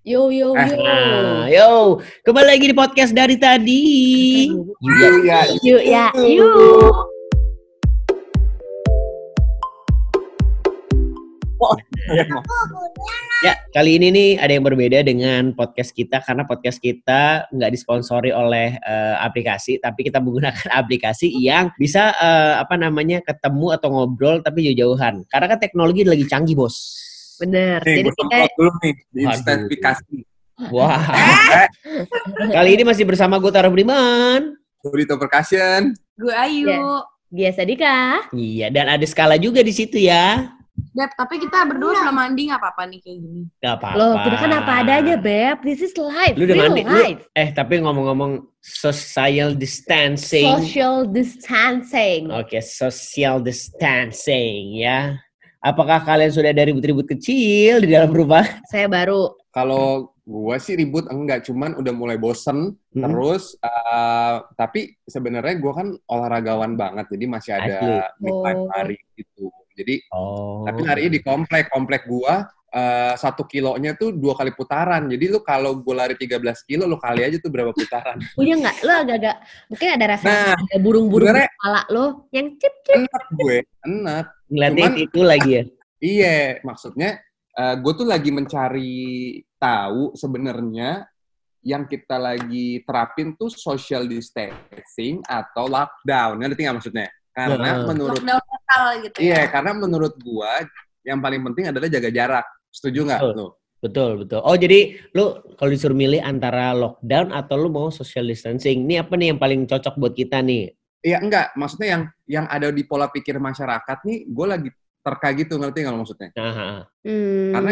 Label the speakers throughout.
Speaker 1: Yo yo yo.
Speaker 2: Nah, yo, kembali lagi di podcast dari tadi.
Speaker 3: Yuk ya.
Speaker 1: Yuk ya, yuk.
Speaker 2: Ya, kali ini nih ada yang berbeda dengan podcast kita karena podcast kita nggak disponsori oleh eh, aplikasi, tapi kita menggunakan aplikasi yang bisa eh, apa namanya ketemu atau ngobrol tapi jauh-jauhan. Karena kan teknologi lagi canggih, bos.
Speaker 1: Bener.
Speaker 3: Nih,
Speaker 1: Jadi kita
Speaker 3: semprot dulu nih di instantifikasi.
Speaker 2: Wah,
Speaker 3: Eh,
Speaker 2: kali ini masih bersama gue Tara Budiman.
Speaker 3: Burrito percussion.
Speaker 4: Gue Ayu.
Speaker 1: Ya. biasa Dika.
Speaker 2: Iya, dan ada skala juga di situ ya.
Speaker 4: Dep, tapi kita berdua belum mandi nggak apa-apa nih kayak gini.
Speaker 2: Gak apa-apa.
Speaker 1: Loh, kita kan apa adanya, Beb. This is live.
Speaker 2: Lu udah
Speaker 1: real
Speaker 2: mandi? Lu-
Speaker 1: life.
Speaker 2: Eh, tapi ngomong-ngomong social distancing.
Speaker 1: Social distancing.
Speaker 2: Oke, social distancing ya. Apakah kalian sudah ada ribut-ribut kecil di dalam rumah?
Speaker 1: Saya baru.
Speaker 3: Kalau gua sih ribut enggak, cuman udah mulai bosen.
Speaker 2: Hmm.
Speaker 3: Terus, eh, tapi sebenarnya gua kan olahragawan banget, jadi masih ada
Speaker 2: Asli.
Speaker 3: me time
Speaker 1: Oh.
Speaker 3: lari gitu. Jadi,
Speaker 2: Oh.
Speaker 3: tapi larinya di komplek. Komplek gua eh, satu kilonya tuh dua kali putaran. Jadi lu kalau gua lari 13 kilo, lu kali aja tuh berapa putaran.
Speaker 1: Punya nggak? Lo agak-agak, mungkin ada rasa
Speaker 3: Nah,
Speaker 1: ada burung-burung di kepala lo yang cip cip.
Speaker 3: enak gue, enak.
Speaker 2: Ngeliatnya
Speaker 3: Cuman-
Speaker 2: itu lagi ya.
Speaker 3: Iya, maksudnya gue tuh lagi mencari tahu sebenarnya yang kita lagi terapin tuh social distancing atau lockdown. Ngerti nggak maksudnya? Karena
Speaker 2: Heeh.
Speaker 3: menurut
Speaker 4: Lockdown total gitu
Speaker 3: iya,
Speaker 4: ya.
Speaker 3: karena menurut gua yang paling penting adalah jaga jarak. Setuju nggak
Speaker 2: Betul.
Speaker 3: lu?
Speaker 2: Betul, betul. Oh, jadi lu kalau disuruh milih antara lockdown atau lu mau social distancing, ini apa nih yang paling cocok buat kita nih?
Speaker 3: Iya enggak, maksudnya yang yang ada di pola pikir masyarakat nih, gue lagi terka gitu ngerti nggak maksudnya?
Speaker 2: Nah, ha, ha.
Speaker 1: Hmm.
Speaker 3: Karena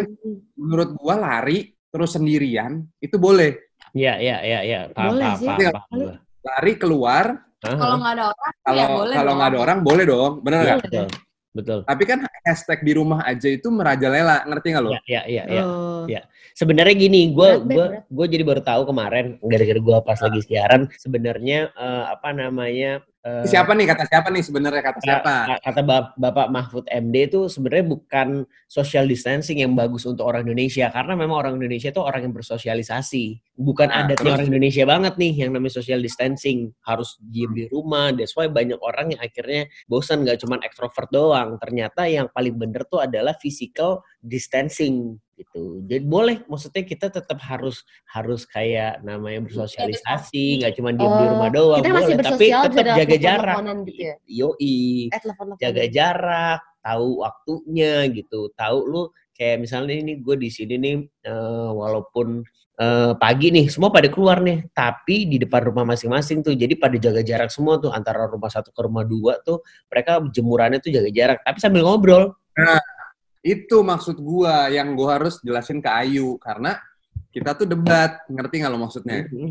Speaker 3: menurut gua lari terus sendirian itu boleh.
Speaker 2: Iya, iya, iya, iya. Paham,
Speaker 1: Boleh
Speaker 2: paham,
Speaker 1: sih.
Speaker 2: paham, paham gua.
Speaker 3: Lari keluar,
Speaker 4: Kalau nggak ada orang, ya
Speaker 3: kalau
Speaker 4: boleh
Speaker 3: kalau
Speaker 4: dong.
Speaker 3: nggak ada orang boleh dong, bener nggak?
Speaker 2: betul. Betul.
Speaker 3: Tapi kan hashtag di rumah aja itu merajalela, ngerti nggak lo?
Speaker 2: Iya, iya, iya, iya.
Speaker 1: Oh.
Speaker 2: Iya. Sebenarnya gini, gue gue gue jadi baru tahu kemarin gara-gara gue pas lagi siaran sebenarnya eh, apa namanya eh,
Speaker 3: Siapa nih? Kata siapa nih sebenarnya? Kata siapa?
Speaker 2: ka- kata Bap- Bapak Mahfud MD itu sebenarnya bukan social distancing yang bagus untuk orang Indonesia. Karena memang orang Indonesia itu orang yang bersosialisasi. Bukan
Speaker 3: Nah,
Speaker 2: adatnya
Speaker 3: terus?
Speaker 2: orang Indonesia banget nih yang namanya social distancing. Harus diem di rumah. That's why banyak orang yang akhirnya bosan nggak cuma ekstrovert doang. Ternyata yang paling bener tuh adalah physical distancing gitu. Jadi boleh maksudnya kita tetap harus harus kayak namanya bersosialisasi nggak cuma diem di
Speaker 1: Oh,
Speaker 2: rumah doang
Speaker 1: kita masih
Speaker 2: boleh tapi tetap jaga jarak.
Speaker 1: gitu ya?
Speaker 2: yoi.
Speaker 1: Eh,
Speaker 2: jaga jarak, tahu waktunya gitu, tahu lu kayak misalnya ini gue di sini nih eh, walaupun eh, pagi nih semua pada keluar nih, tapi di depan rumah masing-masing tuh jadi pada jaga jarak semua tuh antara rumah satu ke rumah dua tuh mereka jemurannya tuh jaga jarak, tapi sambil ngobrol.
Speaker 3: Itu maksud gua yang gua harus jelasin ke Ayu karena kita tuh debat, ngerti nggak lo maksudnya?
Speaker 2: Mhm.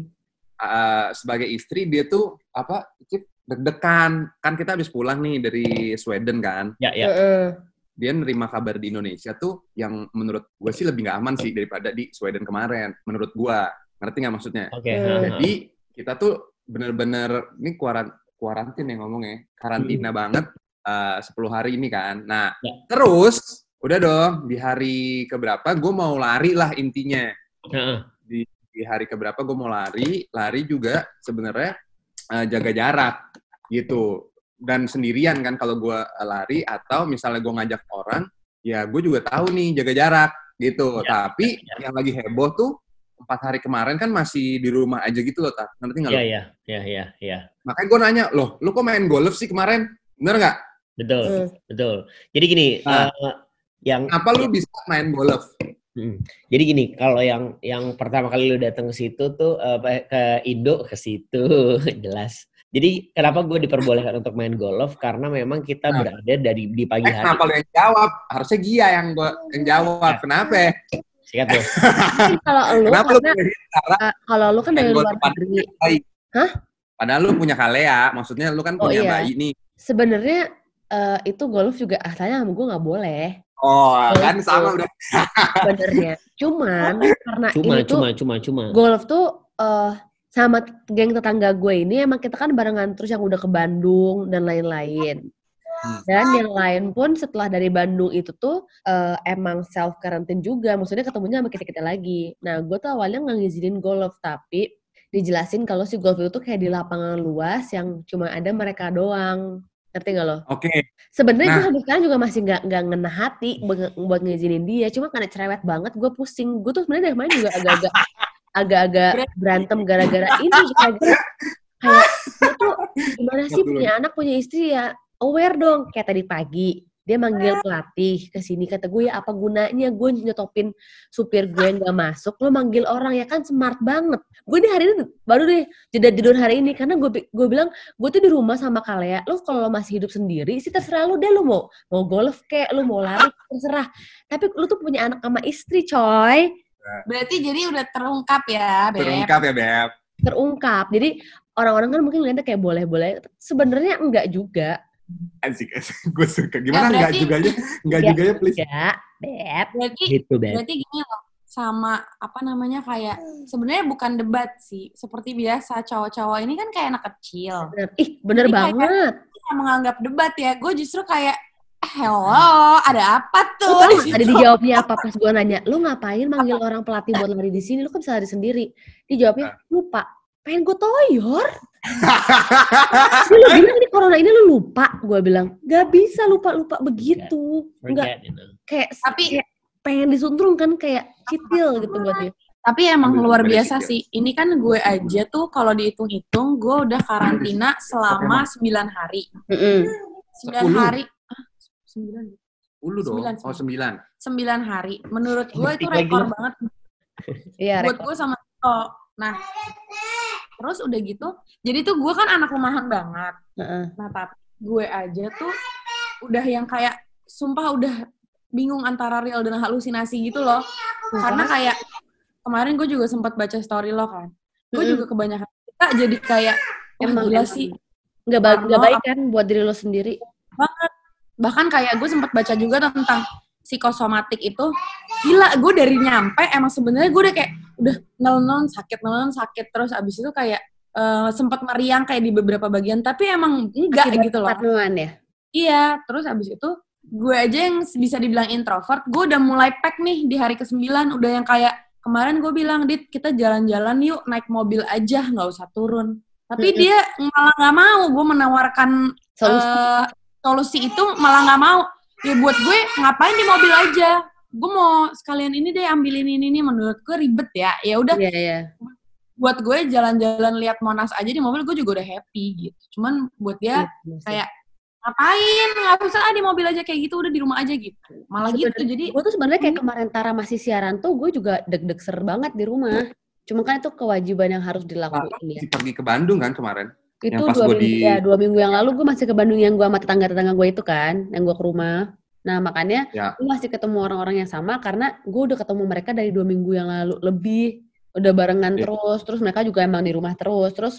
Speaker 3: Uh, sebagai istri dia tuh apa? Cip, deg-degan. Kan kita habis pulang nih dari Sweden kan.
Speaker 2: Ya ya.
Speaker 1: Heeh.
Speaker 3: Dia nerima kabar di Indonesia tuh yang menurut gue sih lebih nggak aman sih daripada di Sweden kemarin. Menurut gua, ngerti nggak maksudnya?
Speaker 2: Oke.
Speaker 1: Hmm.
Speaker 2: ha.
Speaker 3: Jadi kita tuh bener-bener ini kuaran kuarantin ya ngomongnya karantina banget eh, 10 hari ini kan. Nah
Speaker 2: Ya.
Speaker 3: terus udah dong di hari keberapa gue mau lari lah intinya
Speaker 2: Heeh.
Speaker 3: di hari keberapa gue mau lari lari juga sebenarnya eh, jaga jarak gitu dan sendirian kan kalau gue lari atau misalnya gue ngajak orang ya gue juga tahu nih jaga jarak gitu
Speaker 2: Ya,
Speaker 3: tapi
Speaker 2: ya,
Speaker 3: yang lagi heboh tuh empat hari kemarin kan masih di rumah aja gitu loh tak ngerti nggak lo?
Speaker 2: Ya ya ya ya ya.
Speaker 3: Makanya gue nanya, loh, lu kok main golf sih kemarin? Bener nggak?
Speaker 2: Betul
Speaker 1: Hmm.
Speaker 2: betul. Jadi gini,
Speaker 3: Nah.
Speaker 2: eh, yang
Speaker 3: Kenapa lu bisa main golf?
Speaker 2: Mm. Jadi gini, kalau yang yang pertama kali lu datang ke situ tuh eh, apa, ke Indo ke situ jelas. Jadi kenapa gue diperbolehkan untuk main golf karena memang kita
Speaker 3: Nah.
Speaker 2: berada dari di pagi
Speaker 3: Eh,
Speaker 2: hari.
Speaker 3: kenapa lu yang jawab? Harusnya Gia yang gua yang jawab. Kenapa?
Speaker 2: Sikat tuh.
Speaker 1: Mungkin kalau lu
Speaker 3: Kenapa lu
Speaker 1: karena eh, kalau lu kan dari luar negeri. Hah?
Speaker 3: Padahal lu punya kalea, maksudnya lu kan
Speaker 1: Oh,
Speaker 3: punya
Speaker 1: iya.
Speaker 3: bayi nih.
Speaker 1: Sebenarnya eh, itu golf juga asalnya sama gue nggak boleh
Speaker 3: Oh,
Speaker 1: Golf
Speaker 3: kan
Speaker 1: tuh.
Speaker 3: sama udah.
Speaker 1: sebenarnya. Cuman karena
Speaker 2: Cuma
Speaker 1: ini tuh
Speaker 2: cuma cuma cuma.
Speaker 1: golf tuh eh sama geng tetangga gue ini emang kita kan barengan terus yang udah ke Bandung dan lain-lain.
Speaker 3: Hmm.
Speaker 1: Dan yang lain pun setelah dari Bandung itu tuh eh, emang self quarantine juga. Maksudnya ketemunya sama kita-kita lagi. Nah, gue tuh awalnya nggak ngizinin golf, tapi dijelasin kalau si golf itu tuh kayak di lapangan luas yang cuma ada mereka doang. Ngerti gak lo?
Speaker 3: Oke,
Speaker 1: Sebenarnya gue
Speaker 3: Nah.
Speaker 1: sampai sekarang juga masih nggak nggak ngena hati buat, buat ngizinin dia. Cuma karena cerewet banget, gue pusing. Gue tuh sebenarnya dari kemarin juga agak-agak agak-agak berantem gara-gara ini. Gara-gara kayak gue tuh gimana sih punya anak punya istri ya aware dong. Kayak tadi pagi dia manggil pelatih ke sini kata gue ya apa gunanya gue nyetopin supir gue nggak masuk? Lo manggil orang ya kan? Smart banget. Gue di hari ini baru deh jeda tidur hari ini karena gue gue bilang gue tuh di rumah sama Kalea lo kalau masih hidup sendiri sih terserah lo deh lo mau mau golf kayak lo mau lari terserah. Tapi lo tuh punya anak sama istri coy.
Speaker 4: Berarti jadi udah terungkap ya, Beb.
Speaker 3: terungkap ya Beb.
Speaker 1: terungkap. Jadi orang-orang kan mungkin ngeliatnya kayak boleh-boleh. Sebenarnya enggak juga
Speaker 3: Asik, asik. Gue suka. Gimana
Speaker 4: Ya,
Speaker 3: enggak
Speaker 4: berarti-
Speaker 3: juga aja? Enggak
Speaker 1: Ya,
Speaker 3: juga ya, please.
Speaker 1: enggak beb
Speaker 4: Berarti
Speaker 2: Gitu, Beb.
Speaker 4: berarti gini loh sama apa namanya kayak sebenarnya bukan debat sih seperti biasa cowok-cowok ini kan kayak anak kecil
Speaker 1: bener. ih bener
Speaker 4: Jadi kayak-
Speaker 1: banget
Speaker 4: Kita menganggap debat ya gue justru kayak "Eh, hello ada apa
Speaker 1: Lu
Speaker 4: tuh
Speaker 1: gak
Speaker 4: situ?"
Speaker 1: tadi dijawabnya apa pas gue nanya, lu ngapain manggil orang pelatih buat lari di sini? Lu kan bisa lari sendiri. Dia jawabnya, lupa. Pengen gue toyor. Lu bilang ini corona ini lu lupa. Gue bilang, gak bisa lupa-lupa begitu. Enggak,
Speaker 2: Forget, you know.
Speaker 1: kayak,
Speaker 4: Tapi-
Speaker 1: kayak pengen disuntrung kan kayak citil gitu buat dia.
Speaker 4: Tapi emang
Speaker 3: Ambil
Speaker 4: luar biasa
Speaker 3: sih,
Speaker 4: sih. Ini kan gue aja tuh kalau dihitung-hitung gue udah karantina selama 9 hari.
Speaker 1: Mm-mm.
Speaker 4: 9
Speaker 3: Sepuluh.
Speaker 4: hari. Ah, 9.
Speaker 3: Ulu dong.
Speaker 4: Sembilan,
Speaker 3: Oh, sembilan.
Speaker 4: 9 hari. Menurut gue itu rekor banget
Speaker 1: Iya,
Speaker 4: buat
Speaker 1: rekor.
Speaker 4: gue sama Tito. Nah, terus udah gitu. Jadi tuh gue kan anak rumahan banget.
Speaker 1: Heeh.
Speaker 4: Nah, tapi gue aja tuh udah yang kayak sumpah udah bingung antara real dan halusinasi gitu loh. Karena kayak kemarin gue juga sempat baca story lo kan. Gue
Speaker 1: Mm-mm.
Speaker 4: juga kebanyakan kita jadi kayak
Speaker 1: Emang,
Speaker 4: gila sih
Speaker 1: Nggak, ba- nggak
Speaker 4: Karlo,
Speaker 1: baik kan buat diri lo sendiri.
Speaker 4: banget. Bahkan kayak gue sempat baca juga tentang psikosomatik itu gila gue dari nyampe emang sebenarnya gue udah kayak udah nelon sakit nelon sakit terus abis itu kayak eh, sempat meriang kayak di beberapa bagian tapi emang enggak
Speaker 1: Akibat
Speaker 4: gitu loh
Speaker 1: ya?
Speaker 4: Iya, terus abis itu gue aja yang bisa dibilang introvert, gue udah mulai pack nih di hari ke-9, udah yang kayak kemarin gue bilang, Dit, kita jalan-jalan yuk, naik mobil aja, nggak usah turun. Tapi dia malah nggak mau, gue menawarkan
Speaker 1: Solusi.
Speaker 4: eh, solusi itu malah nggak mau. Ya buat gue, ngapain di mobil aja? Gue mau sekalian ini deh, ambilin ini, ini. Menurut gue ribet ya. Ya udah,
Speaker 1: Iya, iya.
Speaker 4: buat gue jalan-jalan lihat Monas aja di mobil, gue juga udah happy gitu. Cuman buat dia,
Speaker 1: Iya,
Speaker 4: kayak ngapain nggak usah ah, di mobil aja kayak gitu udah di rumah aja gitu malah gitu jadi
Speaker 1: gue tuh sebenarnya kayak kemarin Tara masih siaran tuh gue juga deg-deg ser banget di rumah. Cuma kan itu kewajiban yang harus dilakuin ya.
Speaker 3: Si pergi ke Bandung kan kemarin.
Speaker 1: Itu
Speaker 3: Yang pas
Speaker 1: dua
Speaker 3: gua
Speaker 1: minggu,
Speaker 3: di-
Speaker 1: ya, dua minggu yang lalu gue masih ke Bandung yang gue sama tetangga-tetangga gue itu kan, yang gue ke rumah. Nah makanya
Speaker 3: Ya.
Speaker 1: gue masih ketemu orang-orang yang sama karena gue udah ketemu mereka dari dua minggu yang lalu lebih udah barengan
Speaker 3: Ya.
Speaker 1: terus, terus mereka juga emang di rumah terus, terus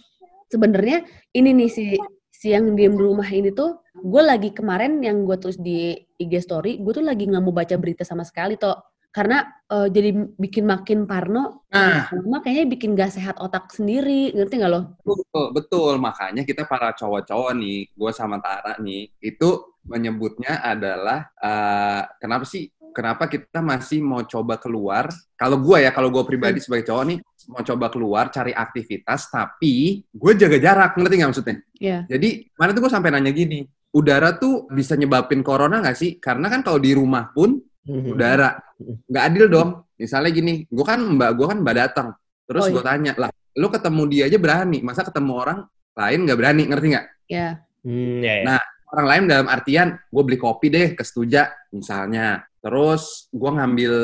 Speaker 1: sebenarnya ini nih si si yang diem di rumah ini tuh gue lagi kemarin yang gue tulis di IG story, gue tuh lagi nggak mau baca berita sama sekali toh karena eh, jadi bikin makin parno,
Speaker 3: Nah,
Speaker 1: lama kayaknya bikin gak sehat otak sendiri, ngerti nggak lo?
Speaker 3: betul, betul. Makanya kita para cowok-cowok nih, gue sama Tara nih, itu menyebutnya adalah eh, kenapa sih? Kenapa kita masih mau coba keluar? Kalau gue ya, kalau gue pribadi sebagai cowok nih, mau coba keluar cari aktivitas, tapi gue jaga jarak, ngerti nggak maksudnya?
Speaker 1: Iya.
Speaker 3: Jadi mana tuh gue sampai nanya gini, udara tuh bisa nyebabin corona nggak sih? Karena kan kalau di rumah pun udara nggak adil dong. Misalnya gini, gue kan mbak gue kan mbak datang, terus
Speaker 1: Oh,
Speaker 3: gue tanya lah, lu ketemu dia aja berani, masa ketemu orang lain nggak berani, ngerti nggak?
Speaker 1: Ya.
Speaker 2: Hmm, ya, ya.
Speaker 3: Nah, Orang lain dalam artian, gue beli kopi deh ke Setuja, misalnya. Terus gue ngambil,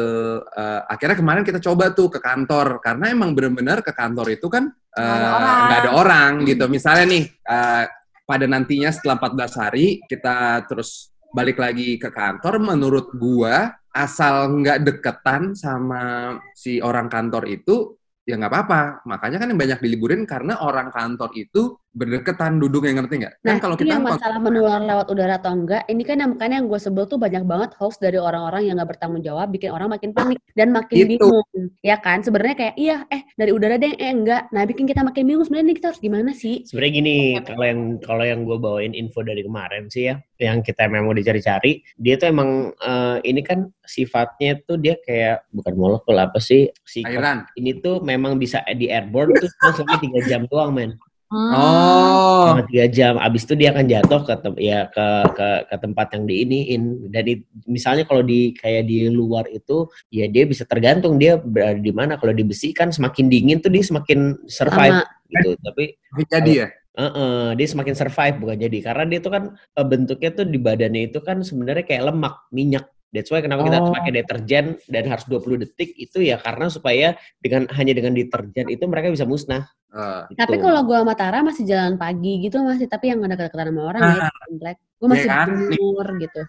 Speaker 3: eh, akhirnya kemarin kita coba tuh ke kantor, karena emang bener-bener ke kantor itu kan eh,
Speaker 4: Nggak ada orang.
Speaker 3: nggak ada orang gitu. Misalnya nih, eh, pada nantinya setelah 14 hari, kita terus balik lagi ke kantor, menurut gua asal nggak deketan sama si orang kantor itu, ya nggak apa-apa. Makanya kan yang banyak diliburin karena orang kantor itu berdekatan duduknya ngerti nggak?
Speaker 1: Nah,
Speaker 3: kan kalau
Speaker 1: ini
Speaker 3: kita
Speaker 1: yang
Speaker 3: kan
Speaker 1: masalah menular lewat udara atau enggak, ini kan yang makanya yang gue sebel tuh banyak banget hoax dari orang-orang yang nggak bertanggung jawab, bikin orang makin panik dan makin
Speaker 3: Itu.
Speaker 1: bingung, ya kan? Sebenarnya kayak iya, eh dari udara deh, eh enggak. Nah, bikin kita makin bingung. Sebenarnya ini kita harus gimana sih?
Speaker 2: Sebenarnya gini, kalau yang kalau yang gue bawain info dari kemarin sih ya, yang kita memang dicari-cari, dia tuh emang eh, ini kan sifatnya tuh dia kayak bukan molekul apa sih? Si
Speaker 3: cairan.
Speaker 2: ini tuh memang bisa di airborne tuh cuma sampai tiga jam doang men.
Speaker 4: Hmm.
Speaker 3: Oh,
Speaker 2: Selama tiga jam, abis itu dia akan jatuh ke tem- ya ke ke ke tempat yang diiniin. Dan it- misalnya kalau di kayak di luar itu, ya dia bisa tergantung dia berada di mana. Kalau di besi kan semakin dingin tuh dia semakin survive
Speaker 1: Sama
Speaker 2: gitu. Tapi
Speaker 3: jadi ya.
Speaker 2: Heeh, dia semakin survive bukan jadi karena dia itu kan eh, bentuknya tuh di badannya itu kan sebenarnya kayak lemak, minyak. That's why kenapa kita
Speaker 1: Oh.
Speaker 2: pakai deterjen dan harus 20 detik itu ya karena supaya dengan hanya dengan deterjen itu mereka bisa musnah.
Speaker 3: Eh,
Speaker 2: gitu.
Speaker 1: Tapi kalau gue sama Tara masih jalan pagi gitu masih, tapi yang ada deket-deketan sama orang ya, di komplek. Gue masih
Speaker 3: kan? Nih.
Speaker 1: berumur gitu.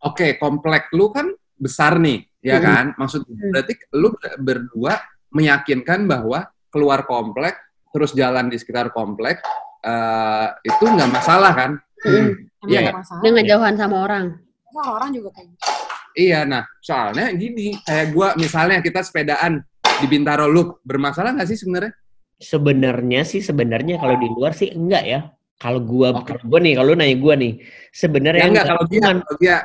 Speaker 3: Oke, komplek lu kan besar nih, ya
Speaker 1: Hmm.
Speaker 3: kan? Maksud
Speaker 1: Hmm.
Speaker 3: berarti lu ber- berdua meyakinkan bahwa keluar komplek terus jalan di sekitar komplek eh, itu nggak masalah kan?
Speaker 1: Mm.
Speaker 4: Emang
Speaker 3: Iya,
Speaker 4: nggak masalah.
Speaker 1: Dia ngejauhan sama orang.
Speaker 4: Orang orang juga kayak gitu.
Speaker 3: Iya, nah soalnya gini, kayak gua misalnya kita sepedaan di Bintaro Loop, bermasalah nggak sih sebenarnya?
Speaker 2: Sebenarnya sih sebenarnya kalau di luar sih enggak ya. Kalau gua
Speaker 3: Oke.
Speaker 2: kalau gua nih, kalau nanya gua nih, sebenarnya
Speaker 3: Ya enggak,
Speaker 2: enggak.
Speaker 3: kalau dia, kalau dia,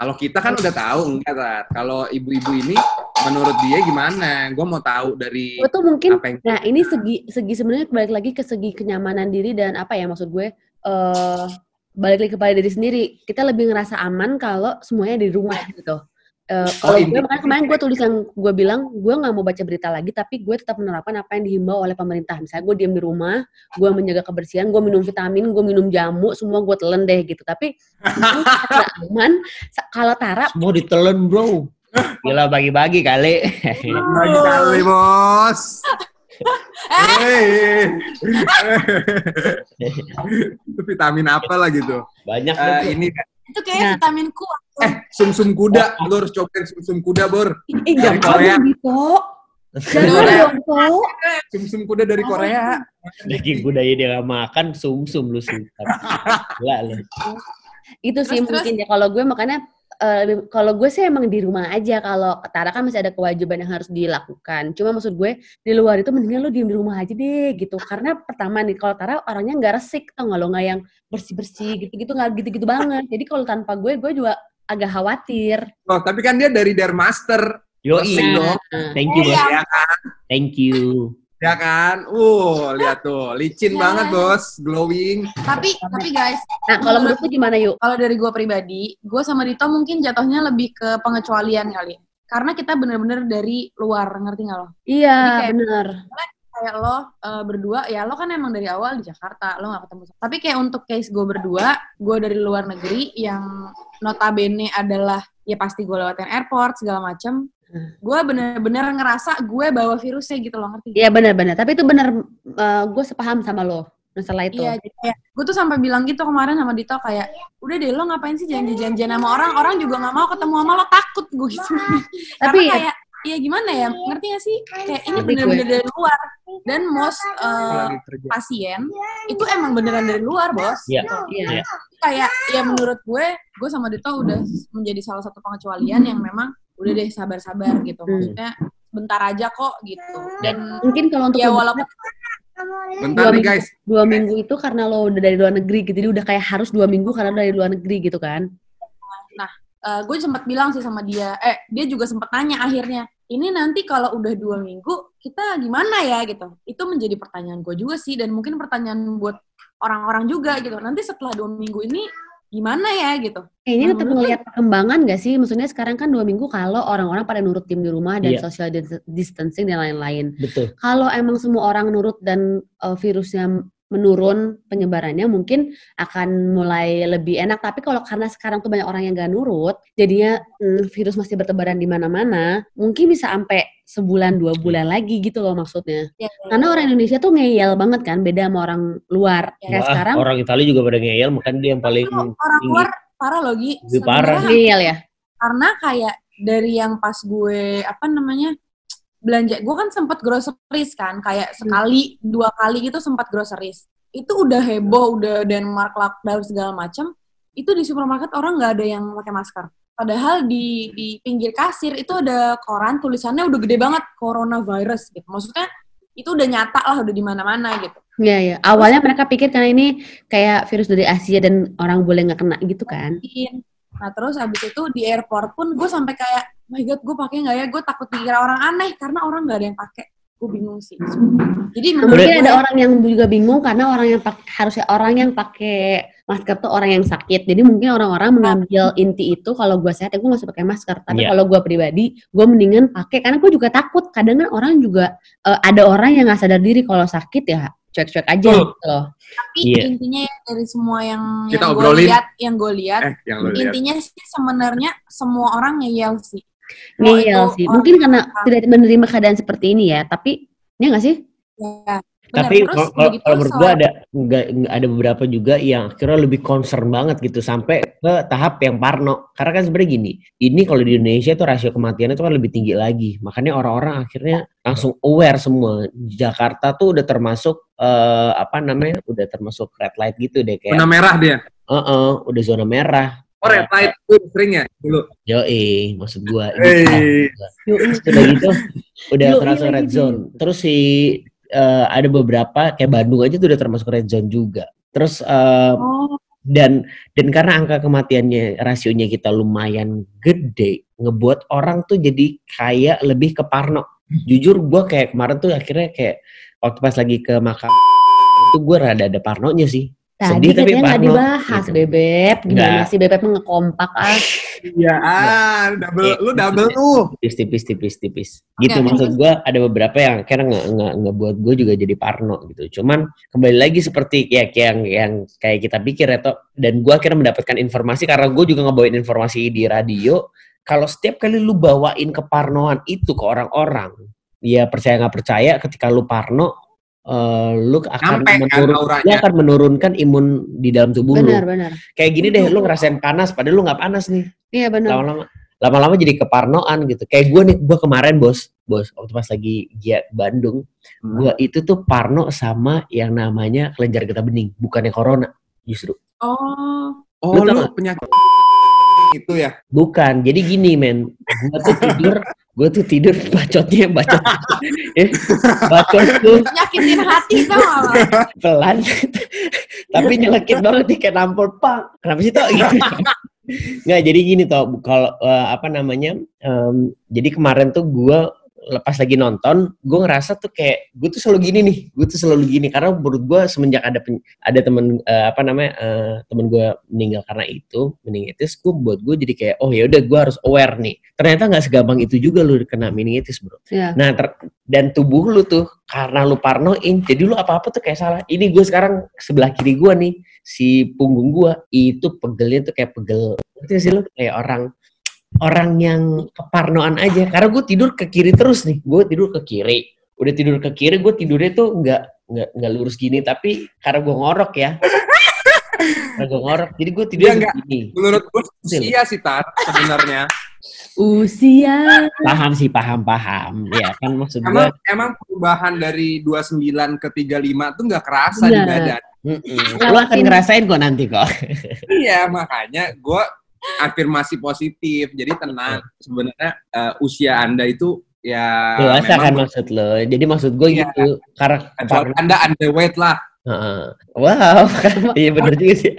Speaker 3: kalau kita kan udah tahu enggak, Tat. Kalau ibu-ibu ini menurut dia gimana? Gua mau tahu dari
Speaker 1: Gue tuh mungkin
Speaker 3: apa yang
Speaker 1: Nah, ini segi segi sebenarnya balik lagi ke segi kenyamanan diri dan apa ya maksud gue eh balik lagi kepada diri sendiri. Kita lebih ngerasa aman kalau semuanya di rumah gitu. Eh kalau gue
Speaker 3: intinya
Speaker 1: makanya kemarin gue tulis yang gue bilang gue nggak mau baca berita lagi tapi gue tetap menerapkan apa yang dihimbau oleh pemerintah. Misalnya gue diam di rumah, gue menjaga kebersihan, gue minum vitamin, gue minum jamu, semua gue telan deh gitu. Tapi aman. Kalau Tara
Speaker 2: semua ditelan, Bro. Gila bagi-bagi kali.
Speaker 3: Lagi kali, Bos. Hei. Itu vitamin apa lah gitu?
Speaker 2: Banyak
Speaker 3: Eh,
Speaker 2: tuh.
Speaker 3: ini
Speaker 4: Itu kayak
Speaker 1: Nah.
Speaker 4: vitamin kuat.
Speaker 3: eh sumsum kuda, lu harus cobain sumsum kuda, Bor.
Speaker 1: eh
Speaker 3: Dari
Speaker 1: jangan
Speaker 3: Korea.
Speaker 1: Dito. Jangan
Speaker 3: Korea. Sumsum kuda dari Korea.
Speaker 2: Daging budaya dia nggak makan, sum-sum lu sih. Gila lu.
Speaker 1: itu sih
Speaker 4: Terus,
Speaker 1: mungkin ya kalau gue makanya eh, lebih- kalau gue sih emang di rumah aja kalau Tara kan masih ada kewajiban yang harus dilakukan cuma maksud gue di luar itu mendingan lu diem di rumah aja deh gitu karena pertama nih kalau Tara orangnya nggak resik tau nggak lo nggak yang bersih bersih gitu gitu nggak gitu gitu banget jadi kalau tanpa gue gue juga agak khawatir
Speaker 3: Oh, tapi kan dia dari Dermaster. Resik dong.
Speaker 1: Nah,
Speaker 2: Thank you, Bos.
Speaker 4: Iya.
Speaker 3: Ya kan?
Speaker 2: Thank you.
Speaker 3: Ya kan? Uh, lihat tuh. Licin
Speaker 4: Ya.
Speaker 3: banget, Bos. Glowing.
Speaker 4: Tapi tapi guys,
Speaker 1: nah kalau menurut lu gimana yuk
Speaker 4: kalau dari gue pribadi, gue sama Dito mungkin jatuhnya lebih ke pengecualian kali. Karena kita bener-bener dari luar, ngerti nggak lo?
Speaker 1: iya bener
Speaker 4: Kayak lo eh, berdua, ya lo kan emang dari awal di Jakarta, lo gak ketemu. Tapi kayak untuk case gue berdua, gue dari luar negeri yang notabene adalah ya pasti gue lewatin airport segala macem.
Speaker 1: Hmm.
Speaker 4: Gue bener-bener ngerasa gue bawa virusnya gitu loh, ngerti?
Speaker 1: iya benar-benar tapi itu benar eh, gue sepaham sama lo masalah itu
Speaker 4: Iya, jadi kayak gue tuh sampai bilang gitu kemarin sama Dito kayak, udah deh lo ngapain sih janji-janjian sama orang, orang juga nggak mau ketemu sama lo takut gue gitu.
Speaker 1: Tapi
Speaker 4: Karena
Speaker 1: ya-
Speaker 4: kayak, ya gimana ya, ngerti gak sih? Kayak ini bener-bener dari luar. Dan most eh, pasien itu emang beneran dari luar, bos.
Speaker 2: Iya.
Speaker 4: Gitu.
Speaker 1: iya
Speaker 4: Kayak, ya menurut gue, gue sama Dito udah menjadi salah satu pengecualian yang memang udah deh sabar-sabar gitu.
Speaker 1: Hmm.
Speaker 4: Maksudnya bentar aja kok gitu. Dan
Speaker 1: mungkin kalau untuk
Speaker 4: ya walaupun
Speaker 3: Bentar
Speaker 1: Dua
Speaker 3: nih,
Speaker 1: minggu.
Speaker 3: guys.
Speaker 1: dua minggu itu karena lo udah dari luar negeri gitu jadi udah kayak harus dua minggu karena udah dari luar negeri gitu kan
Speaker 4: eh, gue sempat bilang sih sama dia, eh dia juga sempat nanya akhirnya, ini nanti kalau udah dua minggu kita gimana ya gitu. Itu menjadi pertanyaan gue juga sih dan mungkin pertanyaan buat orang-orang juga gitu. Nanti setelah dua minggu ini gimana ya gitu.
Speaker 1: Eh, ini tetap ngelihat perkembangan gak sih? Maksudnya sekarang kan dua minggu kalau orang-orang pada nurut tim di rumah dan
Speaker 2: Iya.
Speaker 1: social dis- distancing dan lain-lain.
Speaker 2: Betul.
Speaker 1: Kalau emang semua orang nurut dan uh, virusnya menurun penyebarannya mungkin akan mulai lebih enak. Tapi kalau karena sekarang tuh banyak orang yang gak nurut, jadinya mm, virus masih bertebaran di mana-mana, mungkin bisa sampai sebulan dua bulan lagi gitu loh maksudnya. Karena orang Indonesia tuh ngeyel banget kan, beda sama orang luar. Kayak
Speaker 2: Wah,
Speaker 1: sekarang
Speaker 2: orang Italia juga pada ngeyel, makanya dia yang paling
Speaker 4: orang
Speaker 2: tinggi.
Speaker 4: luar parah loh Gi.
Speaker 2: Lebih parah.
Speaker 1: Ngeyel ya.
Speaker 4: karena kayak dari yang pas gue apa namanya belanja gue kan sempat groceries kan kayak sekali dua kali gitu sempat groceries itu udah heboh, udah Denmark lockdown segala macam, itu di supermarket orang nggak ada yang pakai masker. Padahal di di pinggir kasir itu ada koran tulisannya udah gede banget coronavirus gitu. Maksudnya itu udah nyata lah udah di mana-mana gitu.
Speaker 1: Iya, iya. Awalnya mereka pikir karena ini kayak virus dari Asia dan orang boleh nggak kena gitu kan.
Speaker 4: Nah terus habis itu di airport pun gue sampai kayak, "Oh my god, gue pakai nggak ya? Gue takut dikira orang aneh karena orang nggak ada yang pakai. Gue bingung sih. Jadi
Speaker 1: Mungkin
Speaker 4: gue,
Speaker 1: ada orang yang juga bingung karena orang yang pakai harusnya orang yang pakai masker tuh orang yang sakit. Jadi mungkin orang-orang mengambil inti itu kalau gue sehat ya gue nggak usah pakai masker. Tapi
Speaker 2: Iya.
Speaker 1: kalau gue pribadi, gue mendingan pakai karena gue juga takut. Kadang kan orang juga eh, ada orang yang nggak sadar diri kalau sakit ya cuek-cuek aja
Speaker 3: Betul.
Speaker 1: gitu loh.
Speaker 4: tapi
Speaker 2: Iya.
Speaker 4: intinya ya dari semua yang
Speaker 3: Kita
Speaker 4: yang gue lihat, yang gue lihat,
Speaker 3: Eh, yang lo lihat.
Speaker 4: intinya sih sebenarnya semua orang ngeyel sih.
Speaker 1: Ngeyel
Speaker 4: itu
Speaker 1: sih. Mungkin karena tidak menerima keadaan seperti ini ya. Tapi ini nggak sih?
Speaker 4: Ya, benar.
Speaker 2: Tapi
Speaker 4: Terus
Speaker 2: kalau menurut gue ada nggak ada beberapa juga yang akhirnya lebih concern banget gitu sampai ke tahap yang parno. Karena kan sebenarnya gini, ini kalau di Indonesia tuh rasio kematiannya tuh kan lebih tinggi lagi. Makanya orang-orang akhirnya langsung aware semua. Jakarta tuh udah termasuk eh, apa namanya? Udah termasuk red light gitu deh kayak.
Speaker 3: Warna merah dia.
Speaker 2: Heeh, udah zona merah.
Speaker 3: Oh, red light tuh sering ya dulu.
Speaker 2: Yoi, maksud gua.
Speaker 3: Hey.
Speaker 2: Terus udah gitu, udah
Speaker 1: Yoi
Speaker 2: termasuk red zone. Terus si eh, ada beberapa kayak Bandung aja tuh udah termasuk red zone juga. Terus eh,
Speaker 4: Oh,
Speaker 2: dan dan karena angka kematiannya rasionya kita lumayan gede, ngebuat orang tuh jadi kayak lebih ke parno. Jujur gua kayak kemarin tuh akhirnya kayak waktu pas lagi ke makam itu gue rada ada parnonya sih.
Speaker 1: Tadi
Speaker 2: Sedih tapi
Speaker 1: katanya nggak dibahas,
Speaker 2: gitu.
Speaker 1: Bebep. Gimana
Speaker 2: Nggak.
Speaker 1: sih Bebep ngekompak ah?
Speaker 3: Iya, ah, double, lu double tuh.
Speaker 2: tipis tipis tipis tipis gitu
Speaker 4: Nggak,
Speaker 2: maksud gue ada beberapa yang akhirnya nggak nggak nggak buat gue juga jadi parno gitu cuman kembali lagi seperti kayak kayak yang yang kayak kita pikir ya toh dan gue akhirnya mendapatkan informasi karena gue juga ngebawain informasi di radio kalau setiap kali lu bawain keparnoan itu ke orang-orang ya percaya nggak percaya ketika lu parno eh, lu akan
Speaker 3: Nyampe kan
Speaker 2: menurun,
Speaker 3: auranya.
Speaker 2: lu akan menurunkan imun di dalam tubuh lu
Speaker 1: Benar, benar.
Speaker 2: kayak gini deh lu ngerasain panas padahal lu nggak panas nih
Speaker 1: Iya benar.
Speaker 2: lama-lama lama-lama jadi keparnoan gitu kayak gue nih gue kemarin bos bos waktu pas lagi gia Bandung
Speaker 3: Hmm.
Speaker 2: gue itu tuh parno sama yang namanya kelenjar getah bening bukannya corona justru
Speaker 4: oh,
Speaker 3: Oh,
Speaker 2: Lu
Speaker 3: lu penyakit itu ya?
Speaker 2: bukan jadi gini men gue tuh tidur gue tuh tidur bacotnya bacot. Eh, bacot tuh
Speaker 4: nyakitin hati tau
Speaker 2: pelan. Tapi nyelekit banget nih kayak nampol pak kenapa sih toh gitu. Nggak jadi gini toh kalau eh, apa namanya em, jadi kemarin tuh gue lepas lagi nonton gue ngerasa tuh kayak gue tuh selalu gini nih gue tuh selalu gini karena menurut gue semenjak ada pen- ada temen eh, apa namanya eh, temen gue meninggal karena itu meningitis gue buat gue jadi kayak oh ya udah gue harus aware nih ternyata nggak segampang itu juga lu kena meningitis bro
Speaker 1: Iya.
Speaker 2: Nah, ter- dan tubuh lu tuh karena lu parnoin, jadi lu apa-apa tuh kayak salah. Ini gue sekarang sebelah kiri gue nih, si punggung gue itu pegelnya tuh kayak pegel. Gak sih lu kayak orang orang yang keparnoan aja. Karena gue tidur ke kiri terus nih, gue tidur ke kiri. Udah tidur ke kiri, gue tidurnya tuh nggak nggak nggak lurus gini, tapi karena gue ngorok ya. karena gue ngorok, jadi gue tidur
Speaker 3: nggak.
Speaker 2: begini.
Speaker 3: Menurut gue iya sih Tar sebenarnya.
Speaker 1: Usia.
Speaker 2: Paham sih, paham paham. Ya kan maksud gue.
Speaker 3: Emang emang perubahan dari 29 ke 35 tuh nggak kerasa di
Speaker 1: Iya.
Speaker 3: badan.
Speaker 2: Mm-mm. Lu akan ngerasain kok nanti kok.
Speaker 3: Iya, makanya gue afirmasi positif. Jadi tenang. Sebenarnya eh, usia Anda itu ya
Speaker 2: Dewasa kan maksud lo. Jadi maksud gue
Speaker 3: Iya.
Speaker 2: gitu. Karena
Speaker 3: Anda underweight lah.
Speaker 2: Heeh. Wow, iya bener juga sih.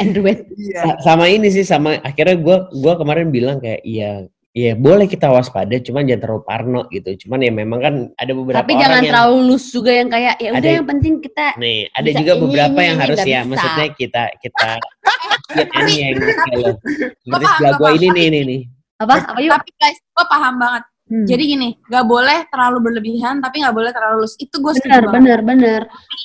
Speaker 1: Android.
Speaker 3: Iya.
Speaker 2: Sa- Sama ini sih, sama akhirnya gue gua kemarin bilang kayak iya, iya boleh kita waspada, cuman jangan terlalu parno gitu. Cuman ya memang kan ada beberapa
Speaker 1: Tapi
Speaker 2: orang
Speaker 1: jangan
Speaker 2: yang
Speaker 1: terlalu loose juga yang kayak ya udah
Speaker 2: Ada-
Speaker 1: yang penting kita
Speaker 2: nih ada
Speaker 1: bisa
Speaker 2: juga
Speaker 1: ini,
Speaker 2: beberapa
Speaker 1: ini,
Speaker 2: yang
Speaker 1: ini,
Speaker 2: harus ya,
Speaker 1: bisa.
Speaker 2: maksudnya kita kita lihat ini yang kayak lo. Seperti sebelah gue
Speaker 4: Bapak,
Speaker 2: ini nih nih nih.
Speaker 1: apa apa yuk.
Speaker 4: Tapi guys, gue paham banget.
Speaker 1: Hmm.
Speaker 4: Jadi gini, gak boleh terlalu berlebihan, tapi gak boleh terlalu loose. Itu gue setuju
Speaker 1: benar
Speaker 4: banget.
Speaker 1: benar benar.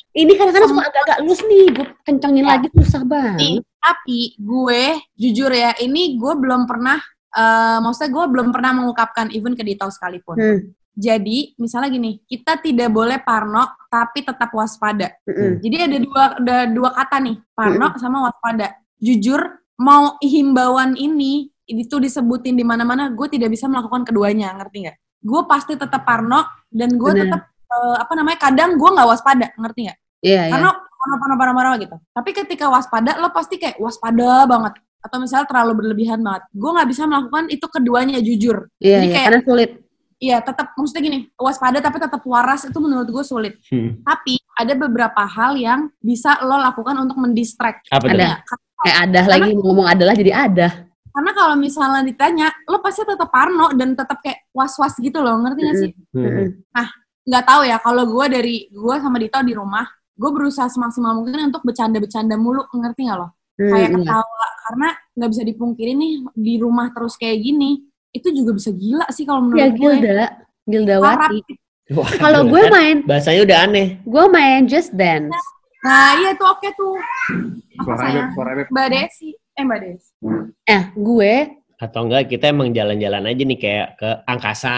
Speaker 1: Ini kadang-kadang suka agak-agak loose nih, gue kencangin
Speaker 4: Ya.
Speaker 1: lagi susah
Speaker 4: Nih,
Speaker 1: banget.
Speaker 4: tapi gue jujur ya, ini gue belum pernah, eh maksudnya gue belum pernah mengungkapkan even ke Dito sekalipun.
Speaker 1: Hmm.
Speaker 4: Jadi, misalnya gini, kita tidak boleh parno, tapi tetap waspada.
Speaker 1: Mm-mm.
Speaker 4: Jadi ada dua, ada dua kata nih, parno sama waspada. Jujur, mau himbauan ini, itu disebutin di mana-mana, gue tidak bisa melakukan keduanya, ngerti nggak? Gue pasti tetap parno, dan gue tetap, eh, apa namanya, kadang gue nggak waspada, ngerti nggak?
Speaker 1: Iya, iya.
Speaker 4: Karena parno, parno, parno, parno gitu. Tapi ketika waspada, lo pasti kayak waspada banget. Atau misalnya terlalu berlebihan banget. Gue nggak bisa melakukan itu keduanya jujur.
Speaker 1: Iya,
Speaker 4: Jadi
Speaker 1: iya,
Speaker 4: kayak-
Speaker 1: karena sulit.
Speaker 4: Iya, tetap maksudnya gini, waspada tapi tetap waras itu menurut gue sulit.
Speaker 2: Hmm.
Speaker 4: Tapi ada beberapa hal yang bisa lo lakukan untuk mendistract.
Speaker 2: Apa?
Speaker 1: Ada.
Speaker 4: Ya,
Speaker 1: Kayak ada lagi ngomong adalah jadi ada.
Speaker 4: Karena kalau misalnya ditanya, lo pasti tetap parno dan tetap kayak was-was gitu loh, ngerti gak sih?
Speaker 2: Hmm.
Speaker 4: Nggak tahu ya, kalau gue dari gue sama Dito di rumah, gue berusaha semaksimal mungkin untuk bercanda-bercanda mulu, ngerti gak lo? Kayak
Speaker 1: Hmm, iya.
Speaker 4: ketawa, karena nggak bisa dipungkiri nih di rumah terus kayak gini, itu juga bisa gila sih kalau menurut
Speaker 1: Iya,
Speaker 4: gue.
Speaker 1: Gilda. Gilda
Speaker 4: Parah.
Speaker 1: Wati. Kalau gue
Speaker 2: kan
Speaker 1: main,
Speaker 2: bahasanya udah aneh.
Speaker 1: gue main Just Dance.
Speaker 4: Nah, iya itu oke tuh. Apa
Speaker 3: Suara
Speaker 4: saya? Mbak Desi. Eh, Mbak Desi.
Speaker 1: Eh, gue
Speaker 2: Atau enggak kita emang jalan-jalan aja nih kayak ke angkasa.